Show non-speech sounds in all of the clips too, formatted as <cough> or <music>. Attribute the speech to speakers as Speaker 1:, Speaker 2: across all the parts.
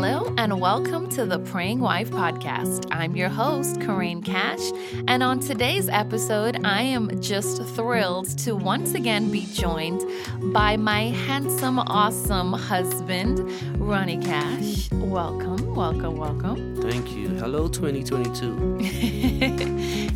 Speaker 1: Hello, and welcome to the Praying Wife podcast. I'm your host, Corain Cash, and on today's episode, I am just thrilled to once again be joined by my handsome, awesome husband, Ronnie Cash. Welcome, welcome, welcome. <laughs>
Speaker 2: Thank you. Hello, 2022.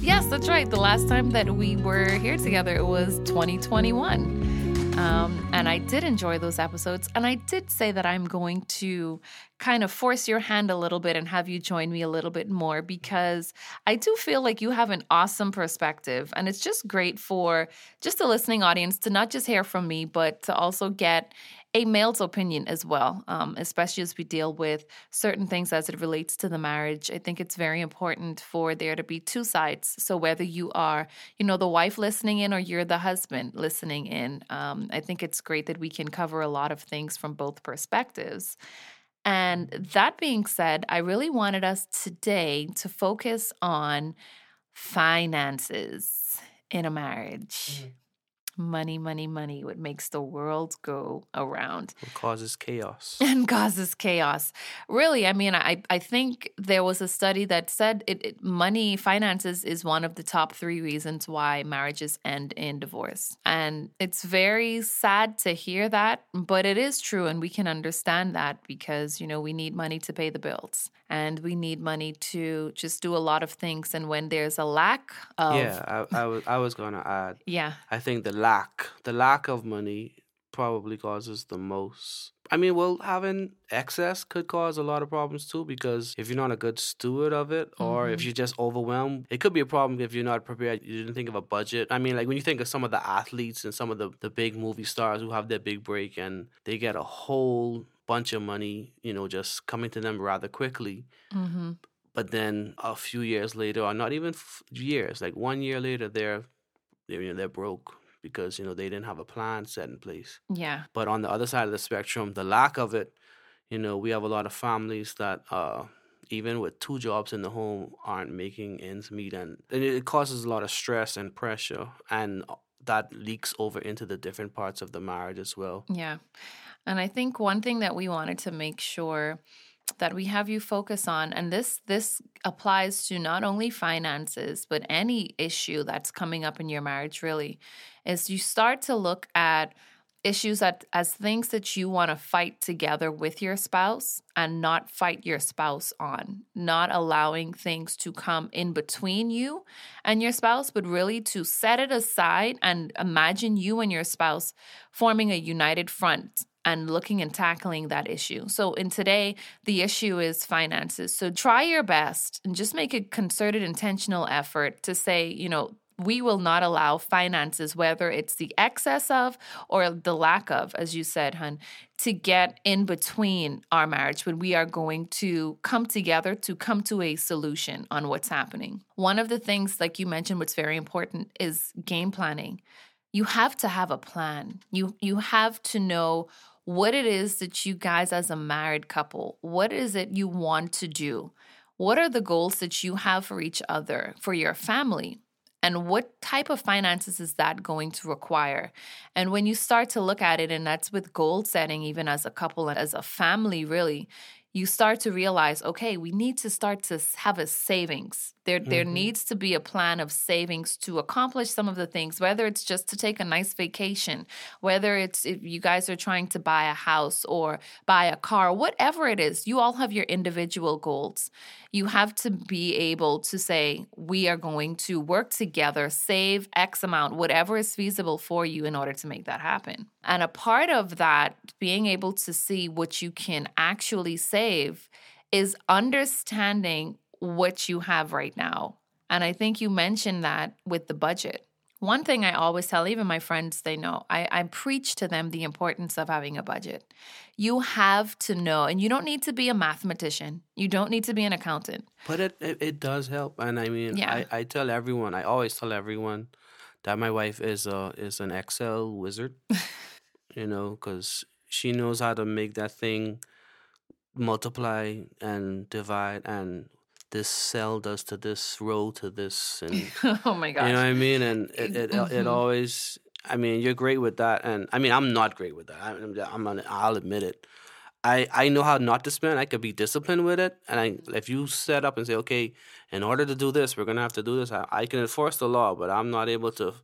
Speaker 1: yes, that's right. The last time that we were here together, it was 2021. Um, and I did enjoy those episodes. And I did say that I'm going to kind of force your hand a little bit and have you join me a little bit more because I do feel like you have an awesome perspective. And it's just great for just the listening audience to not just hear from me, but to also get a male's opinion as well, um, especially as we deal with certain things as it relates to the marriage. I think it's very important for there to be two sides. So whether you are, you know, the wife listening in or you're the husband listening in, um, I think it's great that we can cover a lot of things from both perspectives. And that being said, I really wanted us today to focus on finances in a marriage. Mm-hmm money, money, money, what makes the world go around.
Speaker 2: What causes chaos. <laughs>
Speaker 1: And causes chaos. Really, I mean, I, I think there was a study that said it, it, money, finances is one of the top three reasons why marriages end in divorce. And it's very sad to hear that, but it is true. And we can understand that because, you know, we need money to pay the bills and we need money to just do a lot of things. And when there's a lack of.
Speaker 2: Yeah, I, I was, I was going to add.
Speaker 1: Yeah.
Speaker 2: I think the lack, the lack of money probably causes the most. I mean, well, having excess could cause a lot of problems too because if you're not a good steward of it or mm-hmm. if you're just overwhelmed, it could be a problem if you're not prepared. You didn't think of a budget. I mean, like when you think of some of the athletes and some of the, the big movie stars who have their big break and they get a whole bunch of money, you know, just coming to them rather quickly. Mm-hmm. But then a few years later, or not even f- years, like one year later, they're, they're you know they're broke because you know they didn't have a plan set in place.
Speaker 1: Yeah.
Speaker 2: But on the other side of the spectrum, the lack of it, you know, we have a lot of families that uh, even with two jobs in the home aren't making ends meet, and and it causes a lot of stress and pressure, and uh, that leaks over into the different parts of the marriage as well.
Speaker 1: Yeah. And I think one thing that we wanted to make sure that we have you focus on and this this applies to not only finances but any issue that's coming up in your marriage really is you start to look at issues that as things that you want to fight together with your spouse and not fight your spouse on. Not allowing things to come in between you and your spouse but really to set it aside and imagine you and your spouse forming a united front and looking and tackling that issue. So, in today, the issue is finances. So, try your best and just make a concerted, intentional effort to say, you know, we will not allow finances, whether it's the excess of or the lack of, as you said, hun, to get in between our marriage when we are going to come together to come to a solution on what's happening. One of the things, like you mentioned, what's very important is game planning. You have to have a plan. You you have to know what it is that you guys, as a married couple, what is it you want to do? What are the goals that you have for each other, for your family? And what type of finances is that going to require? And when you start to look at it, and that's with goal setting, even as a couple and as a family, really, you start to realize okay, we need to start to have a savings there, mm-hmm. there needs to be a plan of savings to accomplish some of the things, whether it's just to take a nice vacation, whether it's if you guys are trying to buy a house or buy a car, whatever it is, you all have your individual goals. You have to be able to say, we are going to work together, save X amount, whatever is feasible for you in order to make that happen. And a part of that, being able to see what you can actually save is understanding what you have right now. And I think you mentioned that with the budget. One thing I always tell, even my friends, they know, I, I preach to them the importance of having a budget. You have to know, and you don't need to be a mathematician. You don't need to be an accountant.
Speaker 2: But it, it, it does help. And I mean, yeah. I, I tell everyone, I always tell everyone that my wife is a, is an Excel wizard, <laughs> you know, because she knows how to make that thing multiply and divide and this cell does to this row to this and <laughs>
Speaker 1: oh my god
Speaker 2: you know what i mean and it it, mm-hmm. it always i mean you're great with that and i mean i'm not great with that I, I'm an, i'll admit it I I know how not to spend. I could be disciplined with it, and I if you set up and say, okay, in order to do this, we're gonna have to do this. I, I can enforce the law, but I'm not able to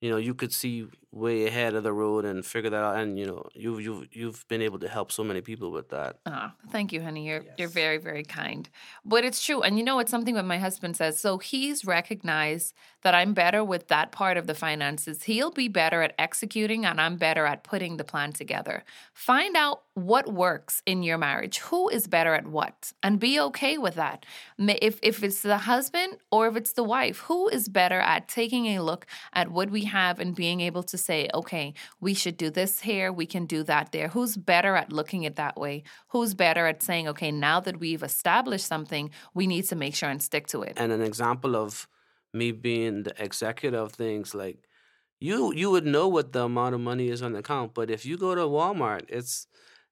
Speaker 2: you know you could see way ahead of the road and figure that out and you know you've you've you've been able to help so many people with that.
Speaker 1: Oh, thank you honey. You're yes. you're very very kind. But it's true and you know it's something that my husband says? So he's recognized that i'm better with that part of the finances. He'll be better at executing and i'm better at putting the plan together. Find out what works in your marriage. Who is better at what? And be okay with that. If if it's the husband or if it's the wife who is better at taking a look at what we have and being able to say, okay, we should do this here, we can do that there. Who's better at looking at that way? Who's better at saying, okay, now that we've established something, we need to make sure and stick to it?
Speaker 2: And an example of me being the executive of things like you you would know what the amount of money is on the account, but if you go to Walmart, it's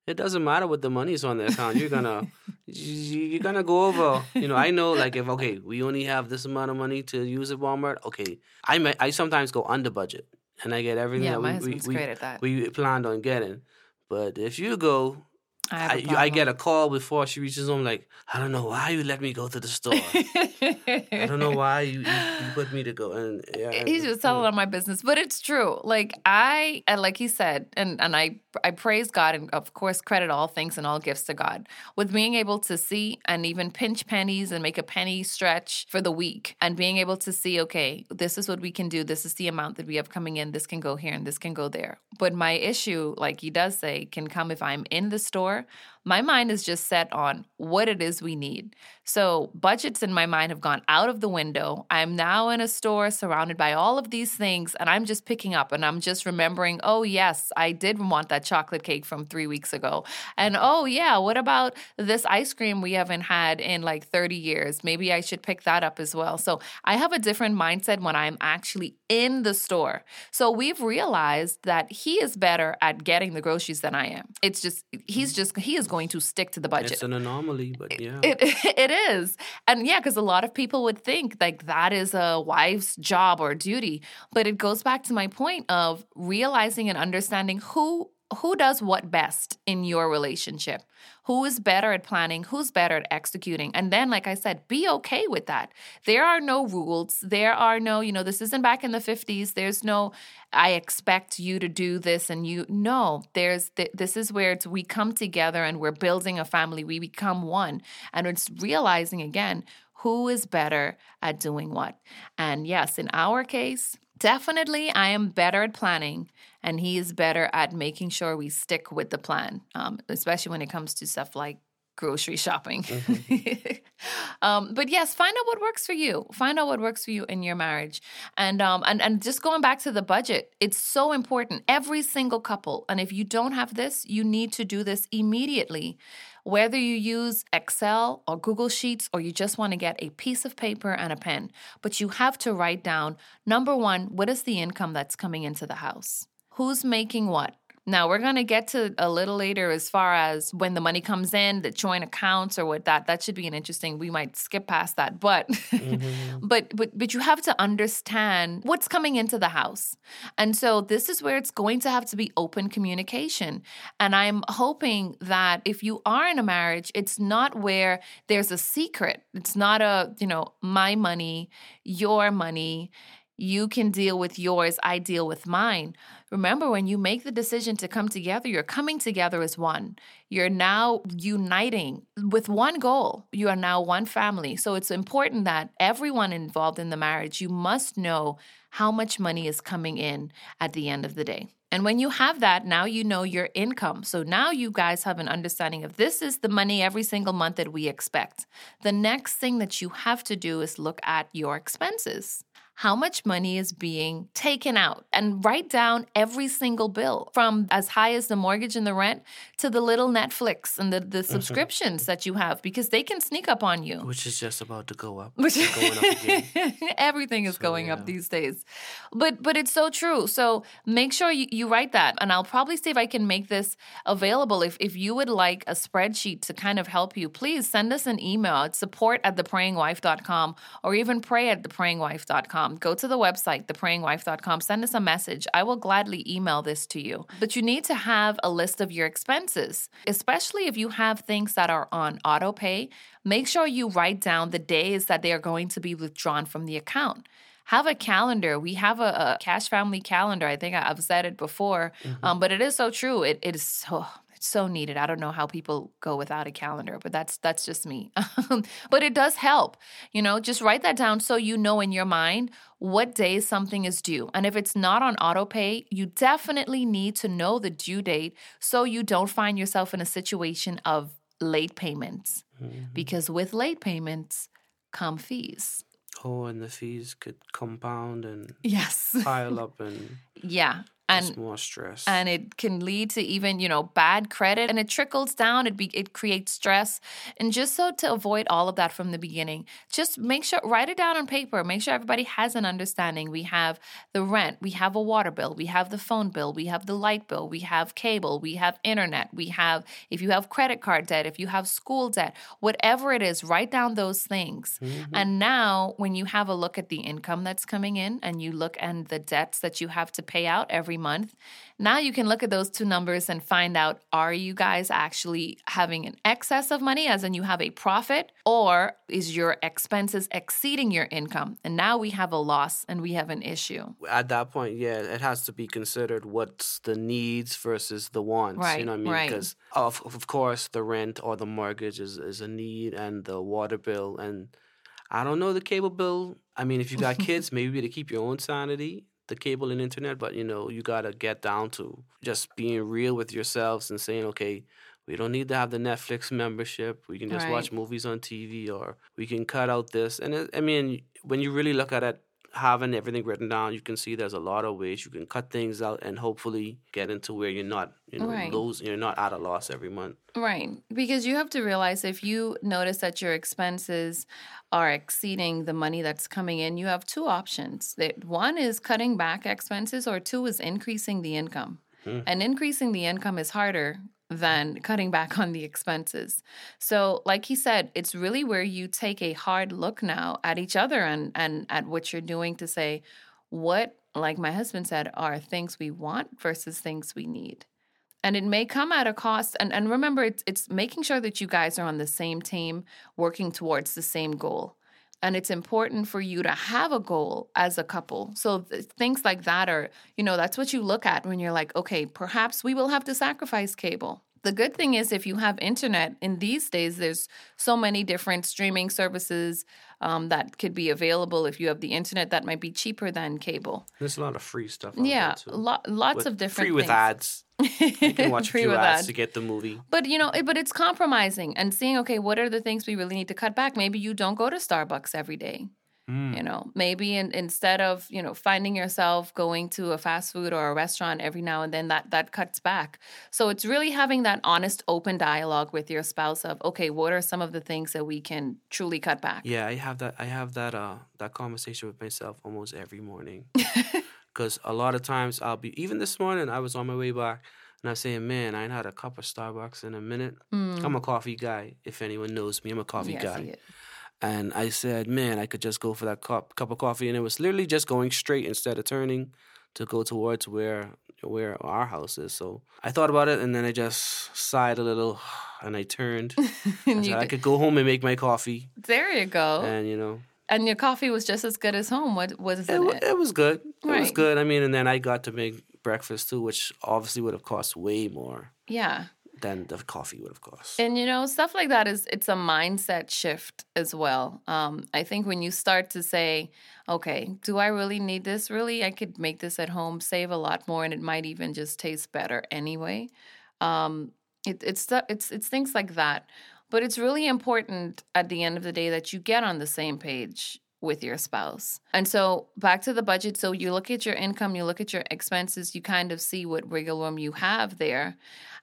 Speaker 2: it doesn't matter what the money is on the account. You're gonna you're gonna go over. You know, I know like if okay, we only have this amount of money to use at Walmart. Okay, I may, I sometimes go under budget and I get everything
Speaker 1: yeah,
Speaker 2: that
Speaker 1: we we,
Speaker 2: we, we planned on getting. But if you go I, I, I, get a call before she reaches home, like, I don't know why you let me go to the store. I don't know why you, you, you, put me to go. And yeah,
Speaker 1: he's just telling yeah. on my business, but it's true. Like I, and like he said, and and I, I praise God, and of course credit all things and all gifts to God with being able to see and even pinch pennies and make a penny stretch for the week, and being able to see, okay, this is what we can do. This is the amount that we have coming in. This can go here and this can go there. But my issue, like he does say, can come if I'm in the store before my mind is just set on what it is we need. So, budgets in my mind have gone out of the window. I'm now in a store surrounded by all of these things, and I'm just picking up and I'm just remembering, oh, yes, I did want that chocolate cake from three weeks ago. And oh, yeah, what about this ice cream we haven't had in like 30 years? Maybe I should pick that up as well. So, I have a different mindset when I'm actually in the store. So, we've realized that he is better at getting the groceries than I am. It's just, he's mm-hmm. just, he is going to stick to the budget.
Speaker 2: It's an anomaly, but yeah.
Speaker 1: It, it, <laughs> it is. And yeah, because a lot of people would think like that is a wife's job or duty. But it goes back to my point of realizing and understanding who who does what best in your relationship? Who is better at planning? Who's better at executing? And then like i said be okay with that. There are no rules. There are no you know this isn't back in the 50s there's no i expect you to do this and you no there's th- this is where it's we come together and we're building a family. We become one. And it's realizing again who is better at doing what? And yes in our case definitely I am better at planning and he is better at making sure we stick with the plan, um, especially when it comes to stuff like grocery shopping. Mm-hmm. <laughs> um, but yes, find out what works for you. Find out what works for you in your marriage, and um, and and just going back to the budget, it's so important. Every single couple, and if you don't have this, you need to do this immediately. Whether you use Excel or Google Sheets or you just want to get a piece of paper and a pen, but you have to write down number one, what is the income that's coming into the house? Who's making what? Now we're gonna get to a little later as far as when the money comes in, the joint accounts or what that that should be an interesting. We might skip past that, but mm-hmm. <laughs> but but but you have to understand what's coming into the house, and so this is where it's going to have to be open communication. And I'm hoping that if you are in a marriage, it's not where there's a secret. It's not a you know my money, your money you can deal with yours, I deal with mine. Remember, when you make the decision to come together, you're coming together as one. You're now uniting with one goal. You are now one family. So it's important that everyone involved in the marriage, you must know how much money is coming in at the end of the day. And when you have that, now you know your income. So now you guys have an understanding of this is the money every single month that we expect. The next thing that you have to do is look at your expenses how much money is being taken out and write down every single bill from as high as the mortgage and the rent to the little Netflix and the, the mm-hmm. subscriptions mm-hmm. that you have because they can sneak up on you.
Speaker 2: Which is just about to go up. <laughs> Which going up again.
Speaker 1: Everything is so, going yeah. up these days. But but it's so true. So make sure you, you write that. And I'll probably see if I can make this available. If if you would like a spreadsheet to kind of help you, please send us an email at support at theprayingwife.com or even pray at theprayingwife.com prayingwife.com. Go to the website, theprayingwife.com. Send us a message. I will gladly email this to you. But you need to have a list of your expenses, especially if you have things that are on auto pay. Make sure you write down the days that they are going to be withdrawn from the account have a calendar. We have a, a, cash family calendar. I think I've said it before, mm-hmm. um, but it is so true. It, it is so it's so needed. I don't know how people go without a calendar, but that's that's just me. <laughs> but it does help. You know, just write that down so you know in your mind what day something is due. And if it's not on auto pay, you definitely need to know the due date so you don't find yourself in a situation of late payments. Mm-hmm. Because with late payments come fees.
Speaker 2: Oh, and the fees could compound and <laughs>
Speaker 1: yes
Speaker 2: pile up and
Speaker 1: yeah
Speaker 2: and it's more stress.
Speaker 1: and it can lead to even you know bad credit and it trickles down it be, it creates stress. And just so to avoid all of that from the beginning just make sure write it down on paper make sure everybody has an understanding. We have the rent we have a water bill we have the phone bill we have the light bill we have cable we have internet we have if you have credit card debt if you have school debt whatever it is write down those things. Mm-hmm. and now when you have a look at the income that's coming in and you look and the debts that you have to pay out every every month. Now you can look at those two numbers and find out are you guys actually having an excess of money, as in you have a profit, or is your expenses exceeding your income? And now we have a loss and we have an issue.
Speaker 2: At that point, yeah, it has to be considered what's the needs versus the wants.
Speaker 1: Right.
Speaker 2: You know what I mean?
Speaker 1: Right.
Speaker 2: Because, of, of course, the rent or the mortgage is, is a need, and the water bill and I don't know the cable bill. I mean, if you got <laughs> kids, maybe to keep your own sanity, the cable and internet, but you know, you gotta get down to just being real with yourselves and saying, okay, we don't need to have the Netflix membership. We can just right. watch movies on TV, or we can cut out this. And it, I mean, when you really look at it, having everything written down, you can see there's a lot of ways you can cut things out and hopefully get into where you're not, you know, right. lose, you're not at a loss every month.
Speaker 1: Right. Because you have to realize if you notice that your expenses are exceeding the money that's coming in, you have two options. That one is cutting back expenses or two is increasing the income. Hmm. And increasing the income is harder than cutting back on the expenses. So, like he said, it's really where you take a hard look now at each other and and at what you're doing to say what like my husband said are things we want versus things we need. And it may come at a cost and and remember it's it's making sure that you guys are on the same team working towards the same goal. And it's important for you to have a goal as a couple. So th- things like that are, you know, that's what you look at when you're like, okay, perhaps we will have to sacrifice cable. The good thing is, if you have internet in these days, there's so many different streaming services um, that could be available. If you have the internet, that might be cheaper than cable.
Speaker 2: There's a lot of free stuff.
Speaker 1: yeah, lo- lots with, of different
Speaker 2: free with
Speaker 1: things.
Speaker 2: ads. You can <laughs> watch free with ads, ads to get the movie.
Speaker 1: But you know, it, but it's compromising and seeing. Okay, what are the things we really need to cut back? Maybe you don't go to Starbucks every day. Mm. You know, maybe in, instead of you know finding yourself going to a fast food or a restaurant every now and then, that that cuts back. So it's really having that honest, open dialogue with your spouse of okay, what are some of the things that we can truly cut back?
Speaker 2: Yeah, I have that. I have that. Uh, that conversation with myself almost every morning. <laughs> Because a lot of times I'll be even this morning I was on my way back and I'm saying, man, I ain't had a cup of Starbucks in a minute. Mm. I'm a coffee guy. If anyone knows me, I'm a coffee yes, guy. And I said, man, I could just go for that cup cup of coffee, and it was literally just going straight instead of turning to go towards where where our house is. So I thought about it, and then I just sighed a little, <sighs> and I turned. <laughs> and I, said, I could go home and make my coffee.
Speaker 1: There you go.
Speaker 2: And you know.
Speaker 1: And your coffee was just as good as home. What was it?
Speaker 2: It, it was good. Right. It was good. I mean, and then I got to make breakfast too, which obviously would have cost way more.
Speaker 1: Yeah
Speaker 2: than the coffee would have cost.
Speaker 1: And you know, stuff like that is it's a mindset shift as well. Um, I think when you start to say, okay, do I really need this? Really, I could make this at home, save a lot more, and it might even just taste better anyway. Um, it, it's it's it's things like that. But it's really important at the end of the day that you get on the same page with your spouse. And so back to the budget. So you look at your income, you look at your expenses, you kind of see what wiggle room you have there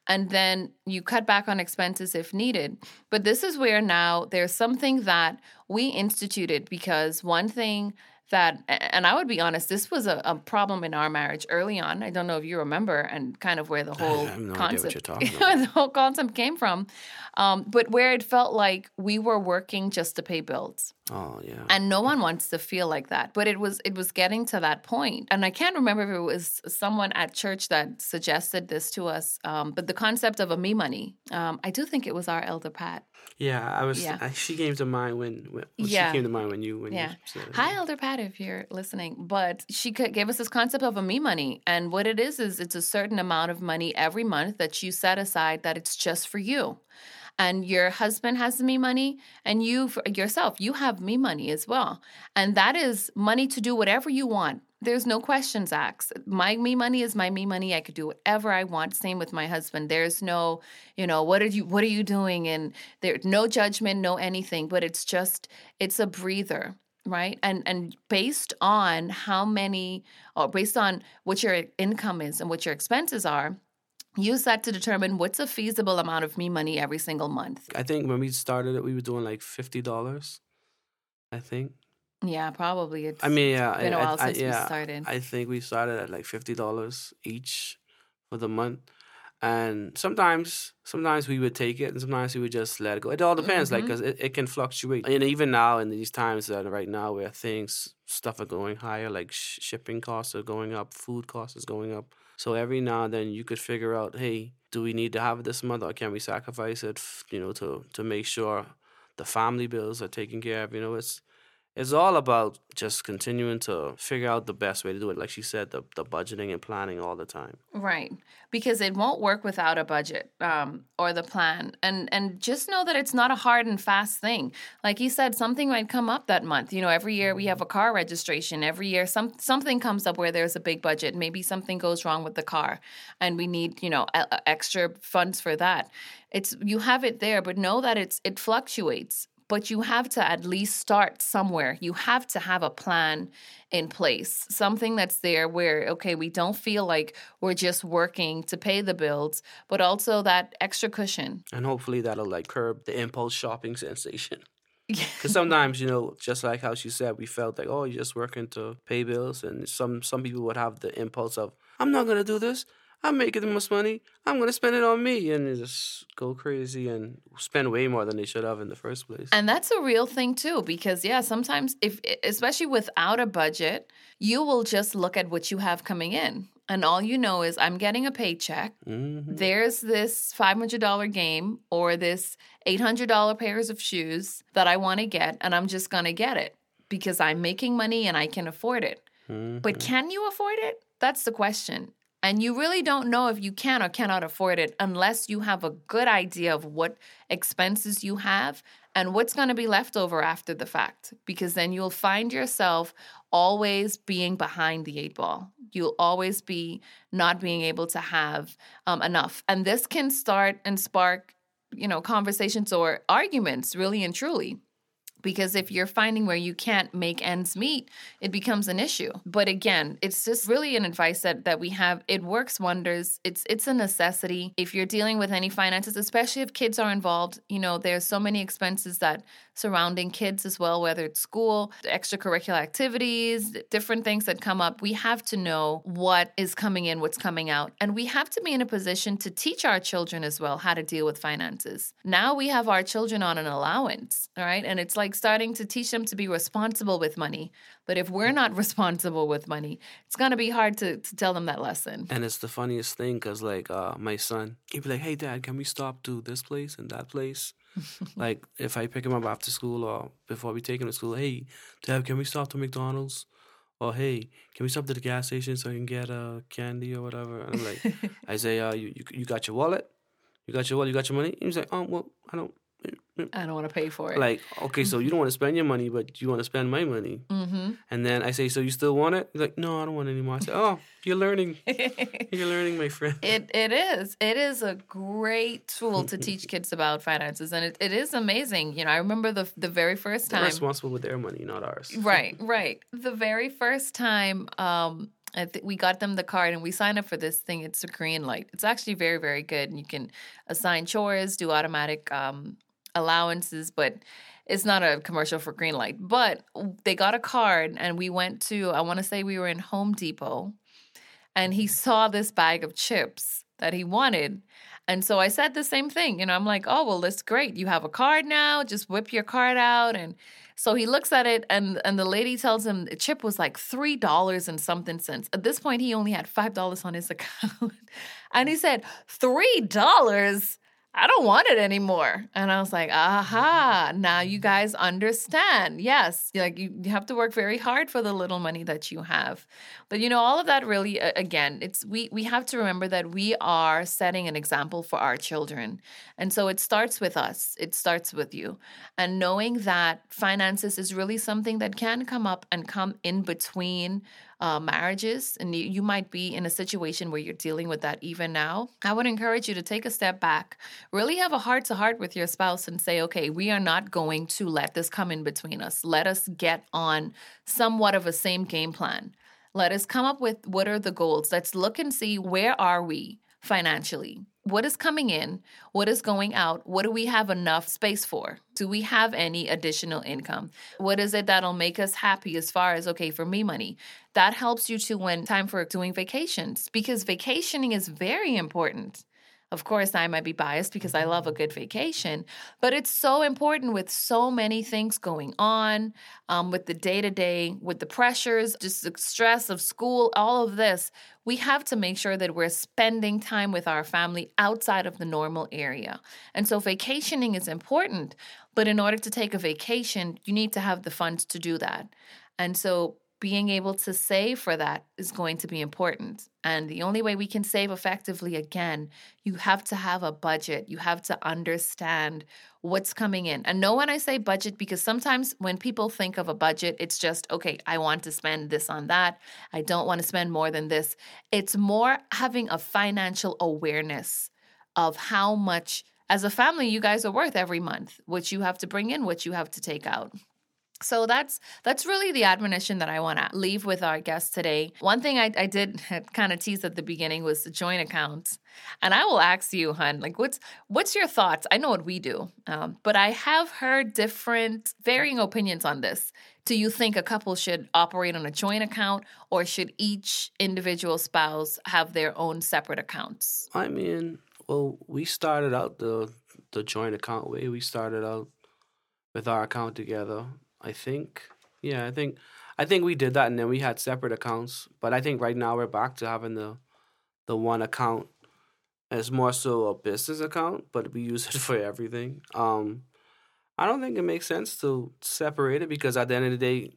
Speaker 1: and then you cut back on expenses if needed. But this is where now there's something that we instituted because one thing that, and I would be honest, this was a, a problem in our marriage early on. I don't know if you remember, and kind of where the whole
Speaker 2: no
Speaker 1: concept, <laughs>
Speaker 2: the
Speaker 1: whole concept came from, um, but where it felt like we were working just to pay bills.
Speaker 2: Oh yeah.
Speaker 1: and no one wants to feel like that but it was it was getting to that point and i can't remember if it was someone at church that suggested this to us um, but the concept of a me money um, i do think it was our elder pat
Speaker 2: yeah, I was.
Speaker 1: Yeah.
Speaker 2: I, she came to mind when. when
Speaker 1: Yeah.
Speaker 2: She came to mind when you when
Speaker 1: Yeah.
Speaker 2: you said it.
Speaker 1: Hi, Elder Pat, if you're listening. But she could, gave us this concept of a me money. And what it is, is it's a certain amount of money every month that you set aside that it's just for you. And your husband has me money, and you yourself, you have me money as well. And that is money to do whatever you want. There's no questions asked. My me money is my me money. I could do whatever I want. Same with my husband. There's no, you know, what are you what are you doing? And there's no judgment, no anything. But it's just it's a breather right and and based on how many or based on what your income is and what your expenses are use that to determine what's a feasible amount of me money every single month
Speaker 2: I think when we started it, we were doing like fifty dollars. I think.
Speaker 1: yeah probably it's
Speaker 2: I mean, yeah,
Speaker 1: been a
Speaker 2: I- I-
Speaker 1: while
Speaker 2: I-
Speaker 1: since we
Speaker 2: yeah,
Speaker 1: started
Speaker 2: I think we started at like fifty dollars each for the month, and sometimes, sometimes we would take it, and sometimes we would just let it go. It all depends, like 'cause
Speaker 1: Mhm.
Speaker 2: like, because it, it can fluctuate. And even now, in these times that right now, where things stuff are going higher, like sh- shipping costs are going up, food costs is going up. So every now and then, you could figure out, hey, do we need to have this month, or can we sacrifice it, you know, to to make sure the family bills are taken care of? You know, it's it's all about just continuing to figure out the best way to do it. Like she said, the, the budgeting and planning all the time.
Speaker 1: right. Because it won't work without a budget um, or the plan. And and just know that it's not a hard and fast thing. Like you said something might come up that month. You know every year we have a car registration. Every year some something comes up where there's a big budget. Maybe something goes wrong with the car and we need you know a- a- extra funds for that. It's you have it there but know that it's it fluctuates but you have to at least start somewhere you have to have a plan in place something that's there where okay we don't feel like we're just working to pay the bills but also that extra cushion
Speaker 2: And hopefully that'll like curb the impulse shopping <laughs> sensation. Because sometimes, you know, just like how she said, we felt like, oh, you're just working to pay bills. And some, some people would have the impulse of, I'm not going to do this. I'm making the most money. I'm going to spend it on me. And just go crazy and spend way more than they should have in the first place.
Speaker 1: And that's a real thing too, because yeah, sometimes if especially without a budget, you will just look at what you have coming in. And all you know is I'm getting a paycheck.
Speaker 2: Mhm.
Speaker 1: There's this $500 game or this $800 pairs of shoes that I want to get, and I'm just going to get it because I'm making money and I can afford it. But can you afford it? That's the question. And you really don't know if you can or cannot afford it unless you have a good idea of what expenses you have and what's going to be left over after the fact. Because then you'll find yourself always being behind the eight ball. You'll always be not being able to have um, enough. And this can start and spark, you know, conversations or arguments, really and truly because if you're finding where you can't make ends meet it becomes an issue. But again it's just really an advice that that we have. It works wonders. It's it's a necessity. If you're dealing with any finances especially if kids are involved you know there's so many expenses that surrounding kids as well whether it's school extracurricular activities different things that come up we have to know what is coming in what's coming out. And we have to be in a position to teach our children as well how to deal with finances. Now we have our children on an allowance all right? And it's like starting to teach them to be responsible with money but if we're not <laughs> responsible with money it's going to be hard to, to tell them that lesson
Speaker 2: And it's the funniest thing because, like, uh, my son, he'd be like, "Hey, Dad, can we stop to this place and that place?" <laughs> like, if I pick him up after school or before we take him to school, "Hey, Dad, can we stop to McDonald's?" Or, "Hey, can we stop to the gas station so I can get a uh, candy or whatever?" And I'm like, <laughs> "Isaiah, you, you you got your wallet? You got your wallet? You got your money?" He's like, "Oh, well, I don't."
Speaker 1: I don't want to pay for it
Speaker 2: Like, okay, so you don't want to spend your money, but you want to spend my money.
Speaker 1: mm-hmm.
Speaker 2: And then I say, "So you still want it?" He's like, "No, I don't want it anymore." I say, "Oh, you're learning. <laughs> You're learning, my friend."
Speaker 1: It it is. It is a great tool to <laughs> teach kids about finances, and it, it is amazing. You know, I remember the the very 1st time They're
Speaker 2: responsible with their money, not ours. <laughs>
Speaker 1: Right, right. The very first time um, I th- we got them the card and we signed up for this thing. It's a Greenlight. It's actually very, very good, and you can assign chores, do automatic um, allowances, but it's not a commercial for Greenlight. But they got a card, and we went to. I want to say we were in Home Depot, and he mm-hmm. saw this bag of chips that he wanted. And so I said the same thing. You know, I'm like, oh, well, that's great. You have a card now. Just whip your card out. And so he looks at it, and, and the lady tells him the chip was like $3 and something cents. At this point, he only had $5 on his <laughs> account. and he said, $3? I don't want it anymore. And I was like, aha, now you mm-hmm. guys understand. Yes, like you, you have to work very hard for the little money that you have. But you know, all of that really again, it's we we have to remember that we are setting an example for our children. And so it starts with us. It starts with you. And knowing that finances is really something that can come up and come in between uh, marriages, and you, you might be in a situation where you're dealing with that even now, I would encourage you to take a step back, really have a heart to heart with your spouse and say, okay, we are not going to let this come in between us. Let us get on somewhat of a same game plan. Let us come up with what are the goals. Let's look and see where are we financially what is coming in, what is going out, what do we have enough space for? Do we have any additional income? What is it that'll make us happy as far as, okay, for me, money? That helps you to when time for doing vacations because vacationing is very important. Of course, I might be biased because I love a good vacation, but it's so important with so many things going on, um, with the day to day, with the pressures, just the stress of school, all of this. We have to make sure that we're spending time with our family outside of the normal area. And so, vacationing is important, but in order to take a vacation, you need to have the funds to do that. And so, being able to save for that is going to be important. And the only way we can save effectively, again, you have to have a budget. You have to understand what's coming in. And know when I say budget, because sometimes when people think of a budget, it's just, okay, I want to spend this on that. I don't want to spend more than this. It's more having a financial awareness of how much, as a family, you guys are worth every month, what you have to bring in, what you have to take out. So that's that's really the admonition that I want to leave with our guests today. One thing I, I did <laughs> kind of tease at the beginning was the joint accounts, and I will ask you, hun, like what's what's your thoughts? I know what we do, um, but I have heard different, varying opinions on this. Do you think a couple should operate on a joint account, or should each individual spouse have their own separate accounts?
Speaker 2: I mean, well, we started out the the joint account way. We started out with our account together I think. Yeah, I think I think we did that and then we had separate accounts. But I think right now we're back to having the the one account. It's more so a business account, but we use it <laughs> for everything. Um I don't think it makes sense to separate it because at the end of the day,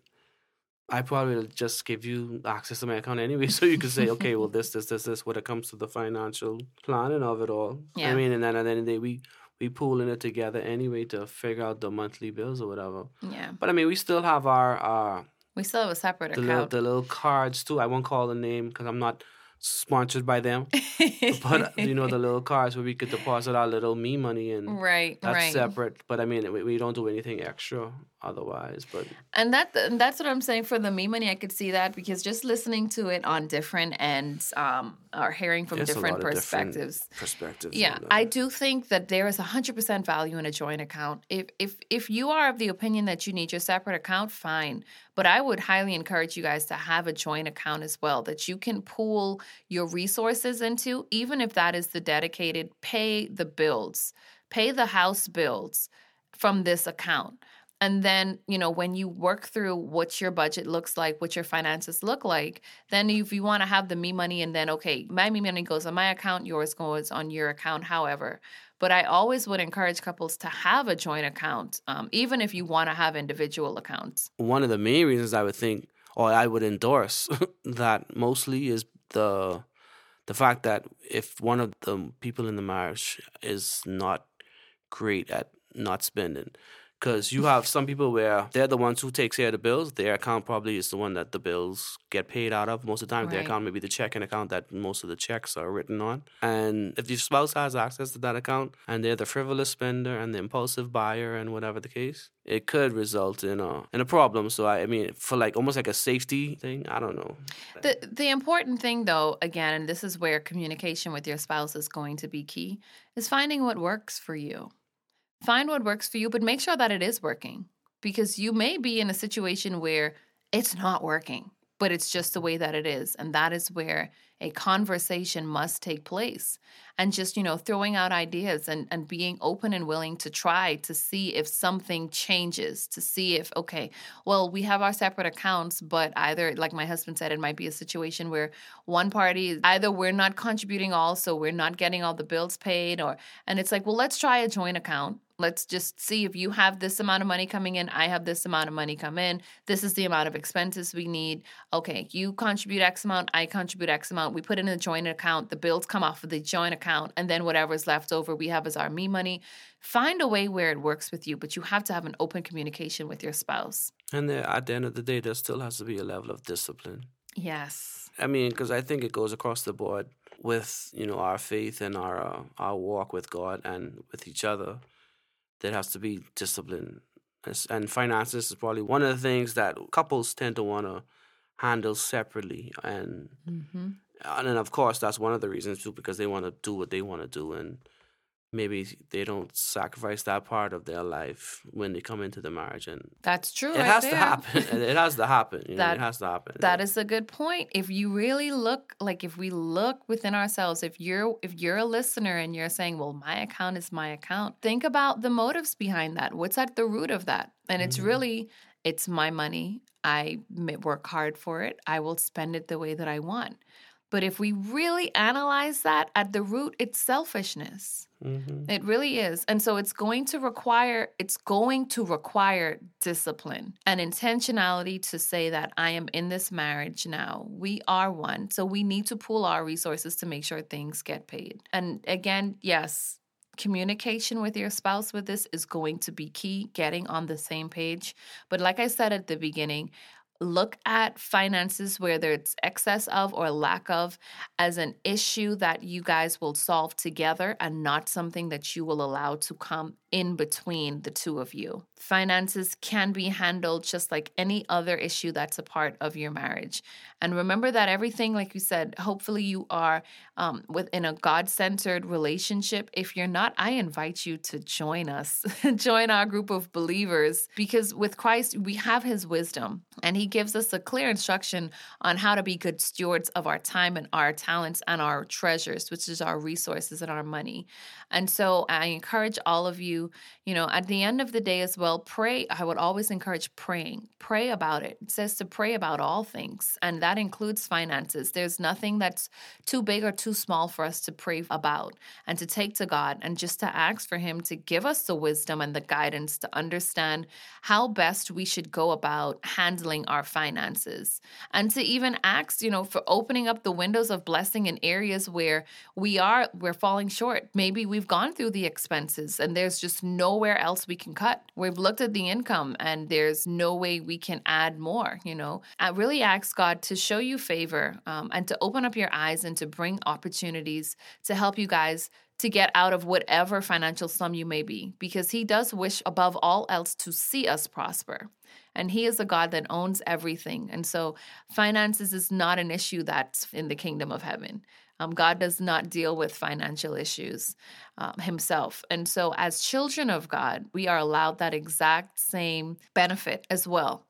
Speaker 2: I probably just give you access to my account anyway, <laughs> so you can say, okay, well, this, this, this, this, when it comes to the financial planning of it all. Yeah. I mean, and then at the end of the day, we we pooling it together anyway to figure out the monthly bills or whatever.
Speaker 1: Yeah.
Speaker 2: But I mean, we still have our our.
Speaker 1: We still have a separate
Speaker 2: the
Speaker 1: account.
Speaker 2: Little, the little cards too. I won't call the name because I'm not sponsored by them. <laughs> but you know the little cards where we could deposit our little me money and
Speaker 1: right,
Speaker 2: that's
Speaker 1: right.
Speaker 2: separate. But I mean, we, we don't do anything extra otherwise. But
Speaker 1: and that that's what I'm saying for the me money. I could see that because just listening to it on different ends, um, or hearing from different perspectives.
Speaker 2: Different perspectives.
Speaker 1: Yeah, I do think that there is 100% value in a joint account. If if if you are of the opinion that you need your separate account, fine. But I would highly encourage you guys to have a joint account as well that you can pool your resources into, even if that is the dedicated pay the bills, pay the house bills from this account. And then you know when you work through what your budget looks like what your finances look like then if you want to have the me money and then okay my me money goes on my account yours goes on your account however. But i always would encourage couples to have a joint account um, even if you want to have individual accounts.
Speaker 2: One of the main reasons i would think or i would endorse <laughs> that mostly is the the fact that if one of the people in the marriage is not great at not spending because you have some people where they're the ones who takes care of the bills. Their account probably is the one that the bills get paid out of most of the time. Right. Their account may be the checking account that most of the checks are written on. And if your spouse has access to that account and they're the frivolous spender and the impulsive buyer and whatever the case, it could result in a in a problem. So I, I mean, for like almost like a safety thing, I don't know.
Speaker 1: The the important thing though, again, and this is where communication with your spouse is going to be key, is finding what works for you. Find what works for you, but make sure that it is working because you may be in a situation where it's not working. but it's just the way that it is. And that is where a conversation must take place. And just, you know, throwing out ideas and, and being open and willing to try to see if something changes, to see if, okay, well, we have our separate accounts, but either, like my husband said, it might be a situation where one party, either we're not contributing all, so we're not getting all the bills paid, or, and it's like, well, let's try a joint account let's just see if you have this amount of money coming in i have this amount of money come in this is the amount of expenses we need. Okay you contribute x amount i contribute x amount. We put it in a joint account the bills come off of the joint account and then whatever's left over we have as our me money. Find a way where it works with you but you have to have an open communication with your spouse.
Speaker 2: And there, at the end of the day there still has to be a level of discipline.
Speaker 1: Yes.
Speaker 2: I mean because i think it goes across the board with you know our faith and our uh, our walk with god and with each other there has to be discipline. And finances is probably one of the things that couples tend to want to handle separately. And mm-hmm. and then of course that's one of the reasons too because they want to do what they want to do and maybe they don't sacrifice that part of their life when they come into the marriage and
Speaker 1: that's true
Speaker 2: it
Speaker 1: right
Speaker 2: has
Speaker 1: there.
Speaker 2: to happen it has to happen you that, know, it has to happen
Speaker 1: That yeah. is a good point if you really look like if we look within ourselves if you're if you're a listener and you're saying well my account is my account think about the motives behind that what's at the root of that and it's mm-hmm. really it's my money i work hard for it i will spend it the way that i want but if we really analyze that at the root, it's selfishness. Mm-hmm. It really is. And so it's going to require it's going to require discipline and intentionality to say that I am in this marriage now. We are one. So we need to pool our resources to make sure things get paid. And again, yes, communication with your spouse with this is going to be key, getting on the same page. But like I said at the beginning, look at finances, whether it's excess of or lack of, as an issue that you guys will solve together and not something that you will allow to come in between the two of you. Finances can be handled just like any other issue that's a part of your marriage. And remember that everything, like you said, hopefully you are um, within a God centered relationship. If you're not, I invite you to join us, <laughs> join our group of believers, because with Christ, we have his wisdom and he gives us a clear instruction on how to be good stewards of our time and our talents and our treasures, which is our resources and our money. And so I encourage all of you, you know, at the end of the day as well, pray. I would always encourage praying. Pray about it. It says to pray about all things, and that includes finances. There's nothing that's too big or too small for us to pray about and to take to God and just to ask for Him to give us the wisdom and the guidance to understand how best we should go about handling our finances and to even ask, you know, for opening up the windows of blessing in areas where we are we're falling short. Maybe we we've gone through the expenses and there's just nowhere else we can cut. We've looked at the income and there's no way we can add more, you know. I really ask God to show you favor um, and to open up your eyes and to bring opportunities to help you guys to get out of whatever financial slum you may be, because He does wish above all else to see us prosper. And He is a God that owns everything. And so, finances is not an issue that's in the kingdom of heaven. Um, God does not deal with financial issues um, himself. And so, as children of God, we are allowed that exact same benefit as well.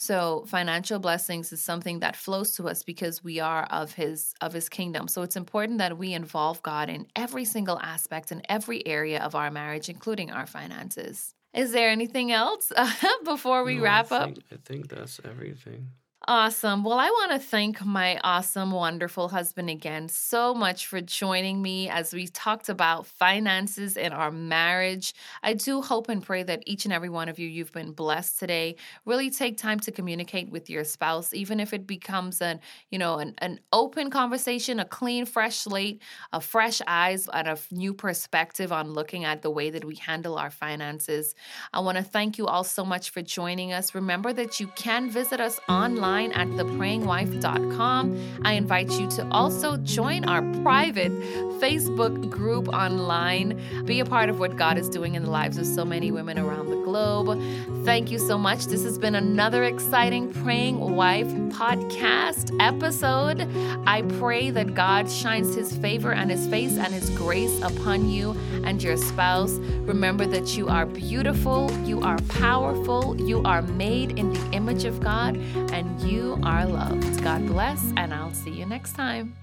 Speaker 1: So financial blessings is something that flows to us because we are of his of his kingdom. So it's important that we involve God in every single aspect in every area of our marriage including our finances. Is there anything else <laughs> before we
Speaker 2: no,
Speaker 1: wrap
Speaker 2: I
Speaker 1: think,
Speaker 2: up? I think that's everything.
Speaker 1: Awesome. Well, I want to thank my awesome, wonderful husband again so much for joining me as we talked about finances in our marriage. I do hope and pray that each and every one of you, you've been blessed today. Really take time to communicate with your spouse, even if it becomes an, you know, an, an open conversation, a clean, fresh slate, a fresh eyes, and a new perspective on looking at the way that we handle our finances. I want to thank you all so much for joining us. Remember that you can visit us online online at theprayingwife.com. I invite you to also join our private Facebook group online. Be a part of what God is doing in the lives of so many women around the globe. Thank you so much. This has been another exciting Praying Wife podcast episode. I pray that God shines his favor and his face and his grace upon you and your spouse. Remember that you are beautiful, you are powerful, you are made in the image of God, and you are loved. God bless, and I'll see you next time.